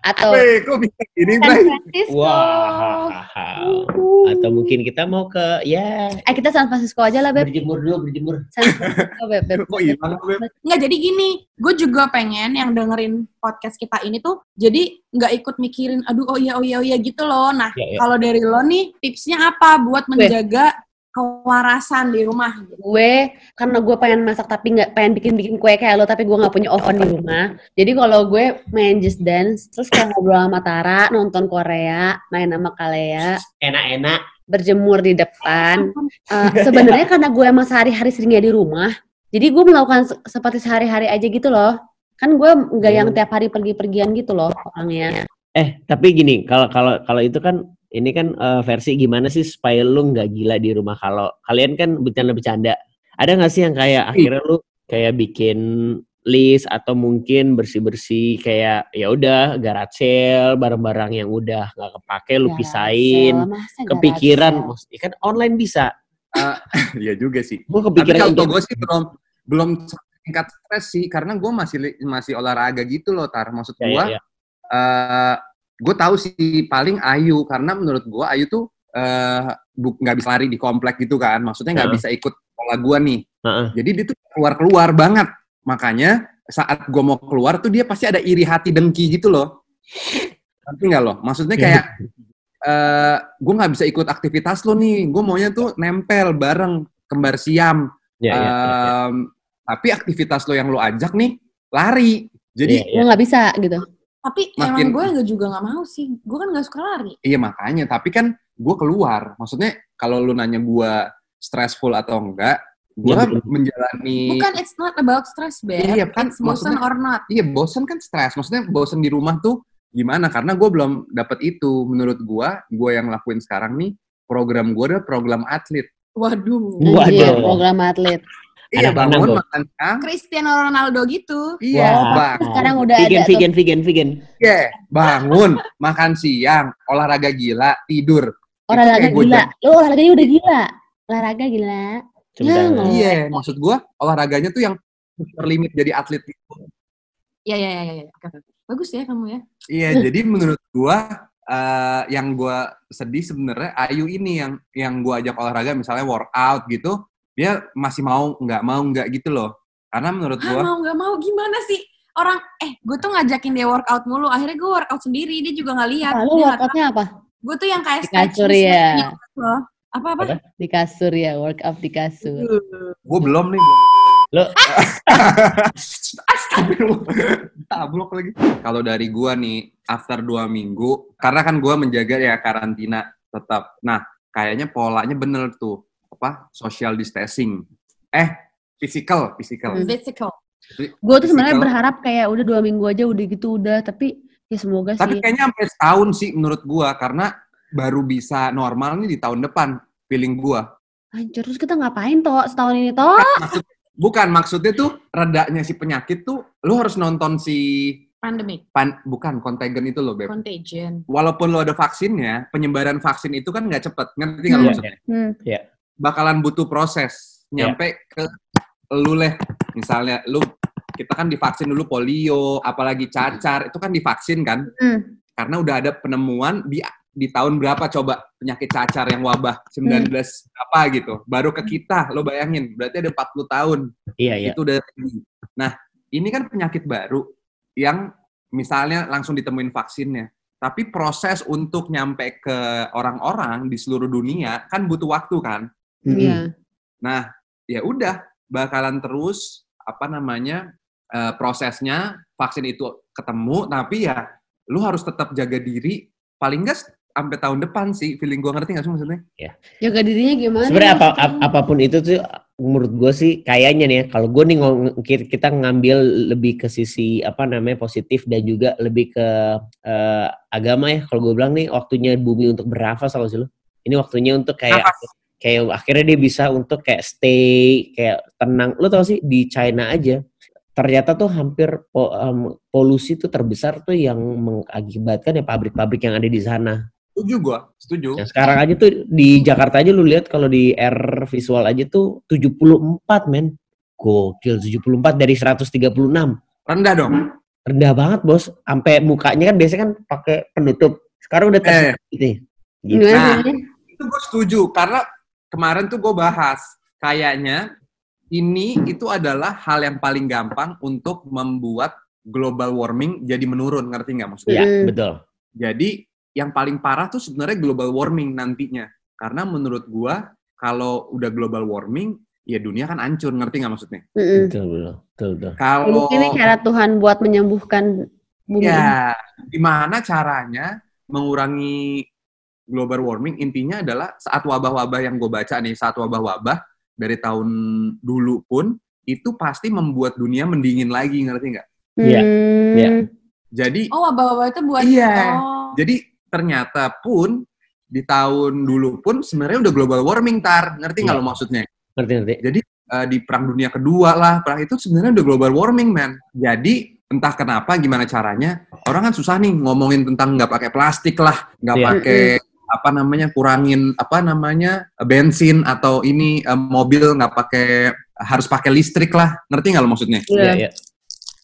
Speaker 1: atau
Speaker 3: Weh, kok bisa gini,
Speaker 1: San? Francisco.
Speaker 2: Wah.
Speaker 1: Uhuh.
Speaker 2: Atau mungkin kita mau ke ya
Speaker 1: Eh, kita San Francisco aja lah, Beb.
Speaker 2: berjemur dulu berjemur.
Speaker 1: San Francisco, Beb. Beb.
Speaker 3: Kok hilang, Beb?
Speaker 4: Nggak, jadi gini. Gue juga pengen yang dengerin podcast kita ini tuh, jadi nggak ikut mikirin, aduh, oh iya, oh iya, oh iya, gitu loh. Nah,
Speaker 2: Ya, ya.
Speaker 4: kalau dari lo nih, tipsnya apa buat menjaga kewarasan di rumah? gitu?
Speaker 1: gue karena gue pengen masak tapi nggak pengen bikin bikin kue kayak lo tapi gue nggak punya oven di rumah jadi kalau gue main just dance terus kayak ngobrol sama Tara nonton Korea main sama Kalea
Speaker 2: Enak-enak.
Speaker 1: berjemur di depan Eh, sebenarnya karena gue emang sehari-hari seringnya di rumah jadi gue melakukan se- seperti sehari-hari aja gitu loh kan gue nggak yang
Speaker 2: Hmm.
Speaker 1: tiap hari pergi-pergian gitu loh orangnya
Speaker 2: Eh, tapi gini, kalau kalau kalau itu kan ini kan eh, versi gimana sih supaya lu nggak gila di rumah kalau kalian kan bercanda-bercanda. Ada nggak sih yang kayak akhirnya lu kayak bikin list atau mungkin bersih-bersih kayak ya udah garage sale barang-barang yang udah nggak kepake lu
Speaker 1: Garage
Speaker 2: pisahin.
Speaker 1: sale, masa garage
Speaker 2: Kepikiran, maksudnya kan online bisa.
Speaker 3: Iya juga sih.
Speaker 2: Gue
Speaker 3: Tapi
Speaker 2: kepikiran
Speaker 3: kalau
Speaker 2: untuk
Speaker 3: gue sih belum belum tingkat stres sih, karena gue masih li- masih olahraga gitu loh, tar. Maksud
Speaker 2: Ya,
Speaker 3: gue,
Speaker 2: ya, ya.
Speaker 3: Gue tahu sih paling Ayu, karena menurut gue Ayu tuh eh, nggak bisa lari di komplek gitu kan. Maksudnya nggak
Speaker 2: Heeh.
Speaker 3: bisa ikut pola gue nih.
Speaker 2: Heeh.
Speaker 3: Jadi dia tuh keluar-keluar banget. Makanya saat gue mau keluar tuh dia pasti ada iri hati dengki gitu loh. Ngerti nggak loh? Maksudnya kayak eh gue nggak bisa ikut aktivitas lo nih. Gue maunya tuh nempel bareng kembar siam.
Speaker 2: Ya, ya, ya, ya.
Speaker 3: Em, tapi aktivitas lo yang lo ajak nih lari. Jadi
Speaker 2: Iya,
Speaker 1: gue nggak bisa gitu
Speaker 4: Tapi
Speaker 3: Makin-
Speaker 4: emang gue juga nggak mau sih. Gue kan nggak suka lari.
Speaker 3: iya makanya. Tapi kan gue keluar. Maksudnya kalau lo nanya gue stressful atau enggak, gue
Speaker 2: Iya, betul.
Speaker 3: menjalani.
Speaker 4: Bukan it's not about stress, Beb.
Speaker 3: Iya, kan,
Speaker 4: It's
Speaker 3: maksudnya-
Speaker 4: or not.
Speaker 3: Iya bosen kan stres. Maksudnya bosen di rumah tuh gimana? Karena gue belum dapet itu. Menurut gue, gue yang lakuin sekarang nih program gue adalah program atlet.
Speaker 4: Waduh.
Speaker 2: Waduh.
Speaker 1: Anjir, program atlet
Speaker 3: Iya bangun makan siang.
Speaker 4: Cristiano Ronaldo gitu.
Speaker 3: Iya
Speaker 2: Wah.
Speaker 3: bang.
Speaker 1: sekarang udah
Speaker 2: vegan,
Speaker 1: ada tuh.
Speaker 2: vegan, vegan, vegan.
Speaker 3: Iya bangun makan siang olahraga gila tidur.
Speaker 1: olahraga gila lo olahraganya udah gila olahraga gila. Ya, nggak.
Speaker 3: Iya maksud gue olahraganya tuh yang super limit jadi atlet. gitu.
Speaker 4: Iya, iya, iya. iya. Oke. Bagus ya kamu ya.
Speaker 3: Iya jadi menurut gue eh, yang gue sedih sebenarnya Ayu ini yang yang gue ajak olahraga misalnya workout gitu dia masih mau nggak mau nggak gitu loh karena menurut gue
Speaker 4: mau nggak mau gimana sih? Orang, eh, gue tuh ngajakin dia workout mulu. Akhirnya gue workout sendiri. Dia juga nggak lihat.
Speaker 1: lalu workoutnya apa
Speaker 4: Gue tuh yang kayak
Speaker 1: Di kasur ya.
Speaker 4: loh. Apa-apa?
Speaker 2: Apa?
Speaker 1: di kasur ya workout di kasur
Speaker 3: gue belum nih belum.
Speaker 2: Lo
Speaker 3: Astagfirullah. Tablok lagi. Kalau dari gua nih, after dua minggu, karena kan gua menjaga ya karantina tetap. Nah, kayaknya polanya bener tuh. Apa? Social distancing. Eh, physical, physical.
Speaker 1: Hmm.
Speaker 4: Physical.
Speaker 1: gue tuh sebenarnya berharap kayak udah dua minggu aja udah gitu udah tapi ya semoga
Speaker 3: Tapi
Speaker 1: sih
Speaker 3: kayaknya sampai setahun sih menurut gua, karena baru bisa normal nih di tahun depan, feeling gua.
Speaker 1: Hancur terus kita ngapain toh setahun ini toh
Speaker 3: Maksud, bukan, maksudnya tuh redanya si penyakit tuh, lu harus nonton si
Speaker 4: Pandemic.
Speaker 3: pan, bukan kontagen itu loh, Beb.
Speaker 4: Contagion.
Speaker 3: Walaupun lo ada vaksinnya, penyebaran vaksin itu kan nggak cepet. Ngerti nggak lo
Speaker 1: Hmm.
Speaker 3: maksudnya?
Speaker 1: hmm.
Speaker 3: Bakalan butuh proses.
Speaker 2: Iya.
Speaker 3: nyampe ke lu leh. Misalnya lu kita kan divaksin dulu polio apalagi cacar itu kan divaksin kan?
Speaker 1: Hmm.
Speaker 3: karena udah ada penemuan di di tahun berapa coba penyakit cacar yang wabah? 19 apa gitu. Baru ke kita lo bayangin. Berarti ada 40 tahun.
Speaker 2: Iya iya.
Speaker 3: itu udah nah ini kan penyakit baru yang misalnya langsung ditemuin vaksinnya. Tapi proses untuk nyampe ke orang-orang di seluruh dunia kan butuh waktu kan.
Speaker 2: Mm-mm.
Speaker 1: Iya.
Speaker 3: Nah, ya udah bakalan terus apa namanya eh, prosesnya vaksin itu ketemu, tapi ya lu harus tetap jaga diri paling enggak sampai tahun depan sih. Feeling gua ngerti nggak sih maksudnya?
Speaker 1: Jaga dirinya gimana?
Speaker 2: Sebenarnya apa, ap- apa pun itu tuh menurut gue sih kayaknya nih ya, kalau gue nih kita ngambil lebih ke sisi apa namanya positif dan juga lebih ke eh, agama ya. Kalau gue bilang nih waktunya bumi untuk bernafas kalau sih lo. Ini waktunya untuk kayak kayak akhirnya dia bisa untuk kayak stay kayak tenang. Lo tau sih di China aja ternyata tuh hampir po- em, polusi tuh terbesar tuh yang mengakibatkan ya pabrik-pabrik yang ada di sana.
Speaker 3: Setuju gua, setuju.
Speaker 2: Nah, sekarang aja tuh di Jakarta aja lu lihat kalau di air visual aja tuh 74 men. Gokil 74 dari 136.
Speaker 3: Rendah dong.
Speaker 2: Rendah banget, Bos. Sampai mukanya kan biasanya kan pakai penutup. Sekarang udah
Speaker 3: Eh.
Speaker 2: tertutup gitu. Gitu.
Speaker 3: Nah. Itu gue setuju karena kemarin tuh gue bahas kayaknya ini itu adalah hal yang paling gampang untuk membuat global warming jadi menurun, ngerti nggak maksudnya?
Speaker 2: Iya,
Speaker 1: Mm.
Speaker 2: betul.
Speaker 3: Jadi yang paling parah tuh sebenarnya global warming nantinya. Karena menurut gua kalau udah global warming, ya dunia kan hancur, ngerti nggak maksudnya?
Speaker 1: Mm-mm.
Speaker 2: Betul, betul. Betul, betul.
Speaker 3: Kalau
Speaker 1: Mungkin ini cara Tuhan buat menyembuhkan bumi.
Speaker 3: ya gimana caranya mengurangi global warming? Intinya adalah saat wabah-wabah yang gue baca nih, saat wabah-wabah dari tahun dulu pun itu pasti membuat dunia mendingin lagi, ngerti nggak?
Speaker 2: Iya,
Speaker 1: Hmm.
Speaker 2: iya.
Speaker 3: Jadi
Speaker 4: Oh, wabah-wabah itu buat
Speaker 3: Iya.
Speaker 4: Oh.
Speaker 3: Jadi ternyata pun di tahun dulu pun sebenarnya udah global warming tar, ngerti nggak
Speaker 2: Iya.
Speaker 3: lo maksudnya?
Speaker 2: Ngerti, ngerti.
Speaker 3: Jadi eh, di perang dunia kedua lah, perang itu sebenarnya udah global warming man. Jadi entah kenapa, gimana caranya, orang kan susah nih ngomongin tentang nggak pakai plastik lah, nggak
Speaker 2: Iya.
Speaker 3: pakai apa namanya kurangin apa namanya bensin atau ini eh, mobil nggak pakai harus pakai listrik lah, ngerti nggak lo maksudnya?
Speaker 1: Iya.
Speaker 2: Iya, iya.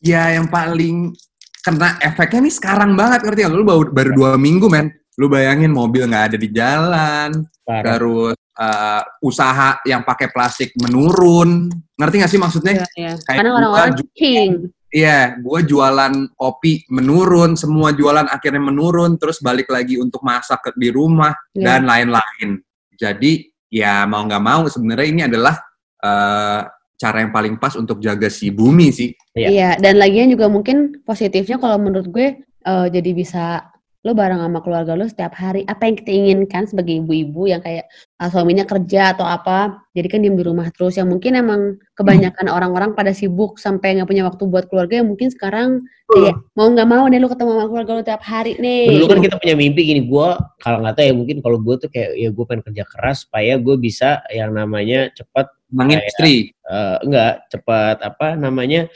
Speaker 3: Ya yang paling kena efeknya nih sekarang banget ngerti nggak? Lu baru, baru dua minggu men. Lu bayangin mobil nggak ada di jalan,
Speaker 2: Parah.
Speaker 3: terus uh, usaha yang pakai plastik menurun. Ngerti nggak sih maksudnya?
Speaker 1: Iya, iya.
Speaker 3: Kayak
Speaker 1: Karena orang-orang king.
Speaker 3: Iya, gua jualan kopi menurun, semua jualan akhirnya menurun, terus balik lagi untuk masak ke- di rumah
Speaker 1: Iya.
Speaker 3: dan lain-lain. Jadi ya mau nggak mau sebenarnya ini adalah uh, cara yang paling pas untuk jaga si bumi sih.
Speaker 2: Iya.
Speaker 1: Iya, dan lagian juga mungkin positifnya kalau menurut gue eh, jadi bisa lo bareng sama keluarga lo setiap hari. Apa yang kita inginkan sebagai ibu-ibu yang kayak ah, suaminya kerja atau apa, jadi kan diem di rumah terus. Yang mungkin emang kebanyakan orang-orang pada sibuk sampai nggak punya waktu buat keluarga. Yang mungkin sekarang kayak mau nggak mau deh lo ketemu sama keluarga lo tiap hari nih.
Speaker 2: Dulu kan kita punya mimpi gini, gue kalau nggak tahu ya mungkin kalau gue tuh kayak ya gue pengen kerja keras supaya gue bisa yang namanya cepat Kayak-
Speaker 3: istri.
Speaker 2: eh, enggak cepat apa namanya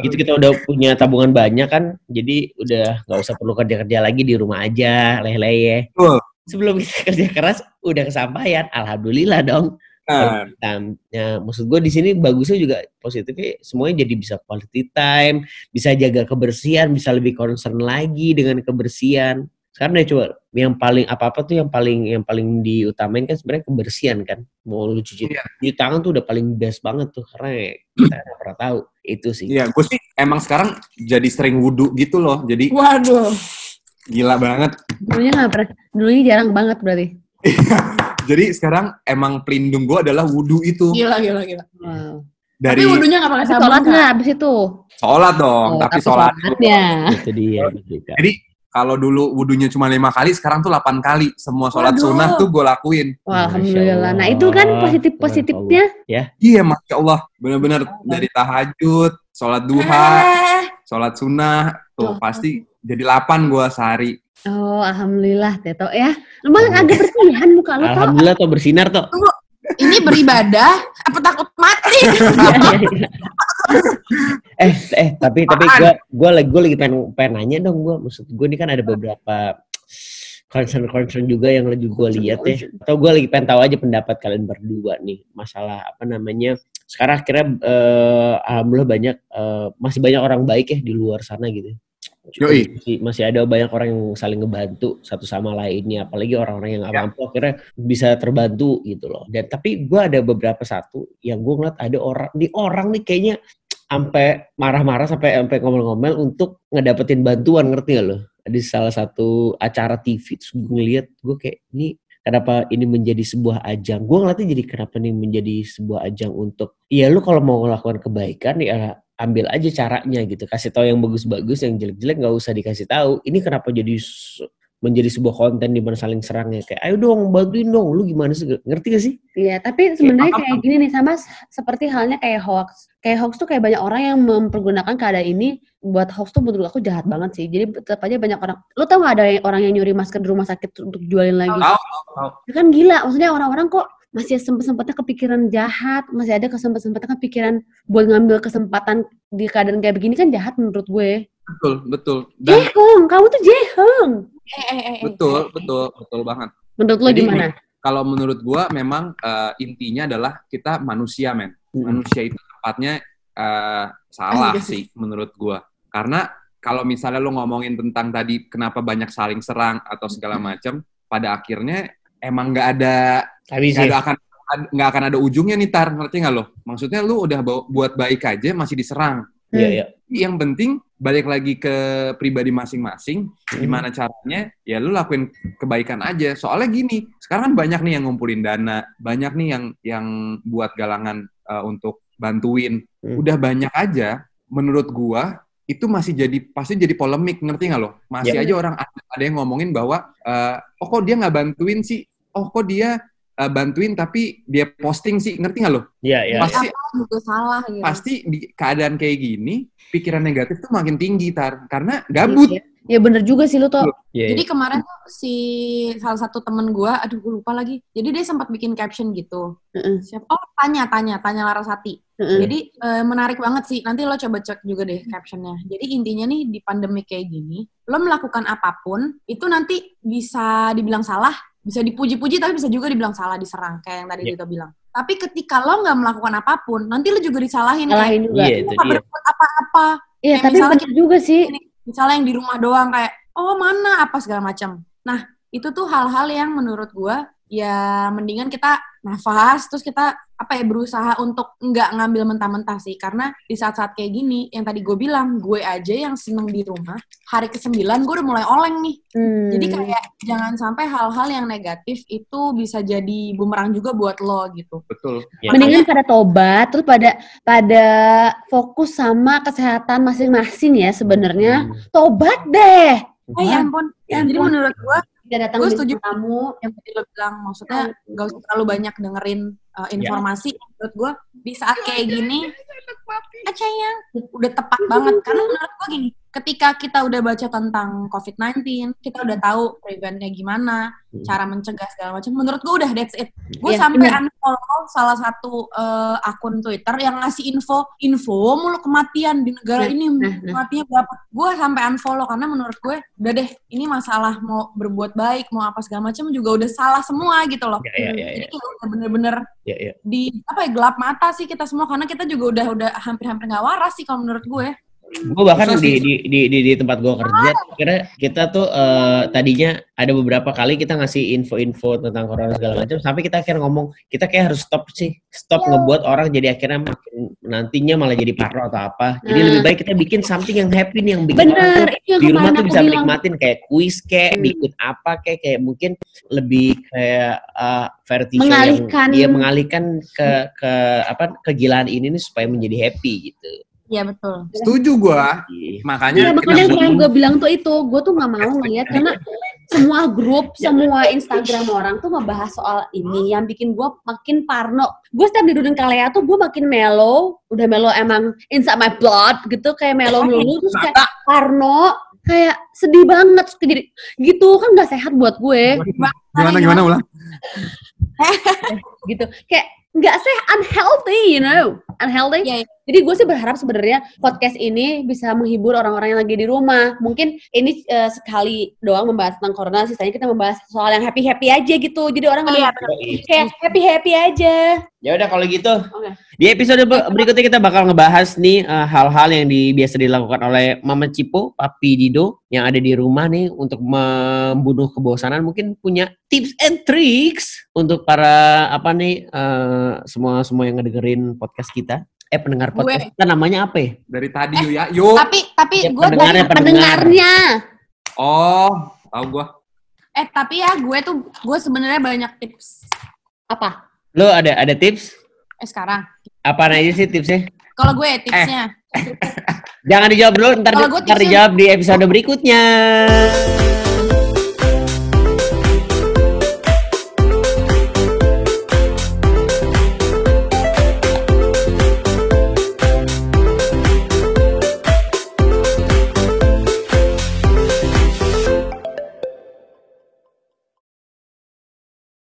Speaker 2: itu kita udah punya tabungan banyak kan jadi udah nggak usah perlu kerja kerja lagi di rumah aja leleh ya sebelum kita kerja keras udah kesampaian alhamdulillah dong
Speaker 3: Nah,
Speaker 2: Nah, ya, maksud gue di sini bagusnya juga positifnya semuanya jadi bisa quality time, bisa jaga kebersihan, bisa lebih concern lagi dengan kebersihan. Sekarang deh coba yang paling apa-apa tuh yang paling yang paling diutamain kan sebenarnya kebersihan kan. Mau lu cuci,
Speaker 3: Iya.
Speaker 2: cuci tangan tuh udah paling best banget tuh karena ya kita nggak pernah tahu itu sih.
Speaker 3: Iya, gue sih emang sekarang jadi sering wudhu gitu loh. Jadi
Speaker 4: Waduh.
Speaker 3: gila banget.
Speaker 1: Dulunya nggak pernah, dulunya jarang banget berarti.
Speaker 3: Jadi sekarang emang pelindung gue adalah wudhu itu.
Speaker 4: Gila, gila, gila.
Speaker 1: Wow.
Speaker 3: Dari
Speaker 4: Tapi wudhunya nggak pakai
Speaker 1: Tapi
Speaker 4: sabun
Speaker 1: sholat nggak abis itu?
Speaker 3: sholat dong,
Speaker 1: Oh,
Speaker 3: tapi sholat.
Speaker 1: sholatnya.
Speaker 2: Itu dia.
Speaker 3: Jadi kalau dulu wudhunya cuma lima kali, sekarang tuh 8 kali. Semua sholat
Speaker 4: Waduh.
Speaker 3: sunnah tuh gue lakuin.
Speaker 1: Wah, alhamdulillah. Nah, itu kan positif-positifnya.
Speaker 3: Iya, masya Allah, bener-bener dari tahajud, sholat duha,
Speaker 4: Eh,
Speaker 3: sholat sunnah, tuh pasti jadi 8 gue sehari.
Speaker 1: Oh, alhamdulillah, Teto ya. Lu malah agak bersihan muka lu.
Speaker 2: Alhamdulillah tuh bersinar tuh.
Speaker 4: Ini beribadah apa takut mati?
Speaker 2: eh eh tapi tapi gue gue lagi gue lagi pengen pengen nanya dong gue maksud gue ini kan ada beberapa concern concern juga yang lagi gue lihat ya. Atau gue lagi pengen tahu aja pendapat kalian berdua nih. Masalah apa namanya? Sekarang akhirnya eh, alhamdulillah banyak eh, masih banyak orang baik ya di luar sana gitu
Speaker 3: Yoi.
Speaker 2: masih, masih ada banyak orang yang saling ngebantu satu sama lainnya apalagi orang-orang yang nggak
Speaker 3: Ya.
Speaker 2: mampu akhirnya bisa terbantu gitu loh dan tapi gue ada beberapa satu yang gue ngeliat ada orang di orang nih kayaknya sampai marah-marah sampai sampai ngomel-ngomel untuk ngedapetin bantuan ngerti gak lo di salah satu acara TV terus gue ngeliat gue kayak ini kenapa ini menjadi sebuah ajang gue ngeliatnya jadi kenapa ini menjadi sebuah ajang untuk ya lu kalau mau melakukan kebaikan ya ambil aja caranya gitu kasih tahu yang bagus-bagus yang jelek-jelek nggak usah dikasih tahu ini kenapa jadi menjadi sebuah konten di mana saling serangnya kayak ayo dong bantuin dong lu gimana sih ngerti gak sih
Speaker 1: Iya, tapi sebenarnya
Speaker 3: apa-
Speaker 1: kayak gini nih sama seperti halnya kayak hoax. Kayak hoax tuh kayak banyak orang yang mempergunakan keadaan ini buat hoax tuh menurut aku jahat banget sih. Jadi tetap aja banyak orang. Lu tau gak ada orang yang nyuri masker di rumah sakit untuk jualin lagi?
Speaker 3: Tahu, tahu.
Speaker 1: Ya kan gila, maksudnya orang-orang kok masih sempet-sempetnya kepikiran jahat, masih ada kesempet-sempetnya kepikiran buat ngambil kesempatan di keadaan kayak begini kan jahat menurut gue.
Speaker 3: Betul, betul. Dan
Speaker 1: Jehong, kamu tuh jehong.
Speaker 4: Eh, eh, eh,
Speaker 3: betul, betul, betul banget.
Speaker 1: Menurut lo
Speaker 3: Jadi,
Speaker 1: gimana?
Speaker 3: Kalau menurut gua memang eh, intinya adalah kita manusia, men. manusia itu tempatnya eh, salah
Speaker 4: asik.
Speaker 3: sih menurut gua karena kalau misalnya lu ngomongin tentang tadi kenapa banyak saling serang atau segala macam pada akhirnya emang nggak ada
Speaker 2: tapi sih.
Speaker 3: ada akan nggak akan ada ujungnya nih tar. Ngerti nggak lo? Maksudnya lu udah bawa- buat baik aja masih diserang.
Speaker 2: Iya iya.
Speaker 3: Yang penting balik lagi ke pribadi masing-masing
Speaker 2: Hmm.
Speaker 3: gimana caranya ya lu lakuin kebaikan aja. Soalnya gini sekarang kan banyak nih yang ngumpulin dana banyak nih yang yang buat galangan uh, untuk bantuin.
Speaker 2: Hmm.
Speaker 3: udah banyak aja menurut gua itu masih jadi pasti jadi polemik ngerti nggak lo? Masih
Speaker 2: Ya.
Speaker 3: aja orang ada, ada yang ngomongin bahwa uh, oh kok dia nggak bantuin sih? Oh kok dia uh, bantuin tapi dia posting sih ngerti nggak lo
Speaker 2: iya iya
Speaker 3: pasti
Speaker 4: Apa juga salah gitu.
Speaker 3: pasti di keadaan kayak gini pikiran negatif tuh makin tinggi tar karena gabut
Speaker 1: Iya. Ya bener juga sih lu tuh.
Speaker 2: iya
Speaker 4: Jadi kemarin tuh si salah satu temen gue, aduh gue lupa lagi. Jadi dia sempat bikin caption gitu.
Speaker 1: Heeh.
Speaker 4: Siapa? Oh tanya, tanya, tanya Larasati.
Speaker 1: Heeh.
Speaker 4: Jadi eh, menarik banget sih. Nanti lo coba cek juga deh captionnya. Jadi intinya nih di pandemi kayak gini, lo melakukan apa pun itu nanti bisa dibilang salah, bisa dipuji-puji tapi bisa juga dibilang salah, diserang kayak yang tadi. Dito bilang. Tapi ketika lo nggak melakukan apa pun, nanti lo juga disalahin.
Speaker 1: Salahin
Speaker 4: kayak,
Speaker 1: juga.
Speaker 2: iya
Speaker 4: "Lo
Speaker 2: itu
Speaker 4: nggak berbuat apa-apa.
Speaker 1: Iya,
Speaker 4: Kayak
Speaker 1: tapi
Speaker 4: misalnya
Speaker 1: juga sih.
Speaker 4: misalnya yang di rumah doang kayak oh mana apa segala macam nah itu tuh hal-hal yang menurut gua ya mendingan kita nafas terus kita apa ya berusaha untuk nggak ngambil mentah-mentah sih karena di saat-saat kayak gini yang tadi gue bilang gue aja yang seneng di rumah hari ke-9 gue udah mulai oleng nih
Speaker 1: Hmm.
Speaker 4: jadi kayak jangan sampai hal-hal yang negatif itu bisa jadi bumerang juga buat lo gitu
Speaker 3: betul
Speaker 2: Ya.
Speaker 1: Mendingan pada tobat, terus pada pada fokus sama kesehatan masing-masing ya sebenarnya.
Speaker 2: Hmm.
Speaker 1: Tobat deh.
Speaker 4: eh ya ampun
Speaker 1: Ya
Speaker 4: jadi
Speaker 1: ampun.
Speaker 4: menurut gue
Speaker 1: Kita datang
Speaker 4: Gue setuju.
Speaker 1: kamu.
Speaker 4: yang tadi lo bilang maksudnya gak usah terlalu banyak dengerin uh, informasi menurut gue di saat kayak gini aja ya udah tepat banget karena menurut gue gini ketika kita udah baca tentang COVID-19 kita udah tahu preventnya gimana
Speaker 2: Hmm.
Speaker 4: cara mencegah segala macam. Menurut gue udah that's it. Gue
Speaker 1: Iya,
Speaker 4: sampai unfollow salah satu uh, akun Twitter yang ngasih info info mulu kematian di negara
Speaker 1: Nah,
Speaker 4: ini
Speaker 1: nah, nah.
Speaker 4: kematiannya berapa. Gue sampai unfollow karena menurut gue udah deh ini masalah mau berbuat baik mau apa segala macam juga udah salah semua gitu loh.
Speaker 2: Ya ya ya
Speaker 4: jadi
Speaker 2: ya
Speaker 4: kayak udah bener-bener
Speaker 2: ya ya
Speaker 4: di apa ya gelap mata sih kita semua karena kita juga udah udah hampir-hampir nggak waras sih kalau menurut gue
Speaker 2: gue bahkan
Speaker 3: Susah
Speaker 2: di, di, di, di, di tempat gue kerja kira kita tuh eh, tadinya ada beberapa kali kita ngasih info-info tentang corona segala macam sampai kita akhirnya ngomong kita kayak harus stop sih stop ngebuat orang jadi akhirnya makin nantinya malah jadi parno atau apa jadi
Speaker 1: Nah.
Speaker 2: lebih baik kita bikin something yang happy nih yang bikin orang
Speaker 1: Bener,
Speaker 2: tuh
Speaker 1: itu yang
Speaker 2: di rumah tuh bisa
Speaker 1: bilang.
Speaker 2: menikmatin kayak kuis kayak
Speaker 1: Hmm.
Speaker 2: ikut apa kayak kayak mungkin lebih kayak uh, variety show
Speaker 1: Mengalihkan.
Speaker 2: yang dia mengalihkan ke ke apa kegilaan ini nih supaya menjadi happy gitu.
Speaker 4: Iya betul.
Speaker 3: Setuju gua.
Speaker 1: Iya,
Speaker 3: makanya
Speaker 1: makanya
Speaker 3: kenapa-
Speaker 1: yang gue bilang tuh itu, gue tuh nggak mau ngeliat karena semua grup, semua Instagram orang tuh ngebahas soal ini yang bikin gue makin parno. Gue setiap diduduin Kalea tuh gue makin mellow, udah mellow emang inside my blood gitu, kayak mellow melulu terus kayak parno, kayak sedih banget, Terus jadi gitu kan nggak sehat buat gue.
Speaker 3: Gimana gimana ulang?
Speaker 1: Gitu, kayak nggak sehat, unhealthy, you know, unhealthy.
Speaker 4: Iya, iya.
Speaker 1: Jadi gue sih berharap sebenarnya podcast ini bisa menghibur orang-orang yang lagi di rumah. Mungkin ini eh, sekali doang membahas tentang corona, sisanya kita membahas soal yang happy happy aja gitu. Jadi orang
Speaker 4: Iya,
Speaker 1: ngeliat kayak happy happy aja.
Speaker 2: Ya udah kalau gitu.
Speaker 1: Oke.
Speaker 2: Di episode ber- berikutnya kita bakal ngebahas nih uh, hal-hal yang di, biasa dilakukan oleh Mama Cipo, Papi Dido yang ada di rumah nih untuk membunuh kebosanan. Mungkin punya tips and tricks untuk para apa nih uh, semua semua yang ngedengerin podcast kita. Eh pendengar
Speaker 4: Gue.
Speaker 2: podcast kita namanya apa ya?
Speaker 3: dari tadi yuk ya yuk
Speaker 4: tapi tapi
Speaker 2: Ya,
Speaker 4: gue
Speaker 2: pendengar
Speaker 4: dari
Speaker 2: ya, pendengar.
Speaker 1: Pendengarnya.
Speaker 3: Oh, tahu gua.
Speaker 4: Eh tapi ya gue tuh gue sebenarnya banyak tips.
Speaker 1: Apa?
Speaker 2: Lo ada ada tips?
Speaker 4: Eh sekarang.
Speaker 2: Apa aja sih tipsnya?
Speaker 4: Kalau gue tipsnya.
Speaker 2: Jangan dijawab dulu, ntar,
Speaker 4: gue
Speaker 2: ntar dijawab di episode berikutnya.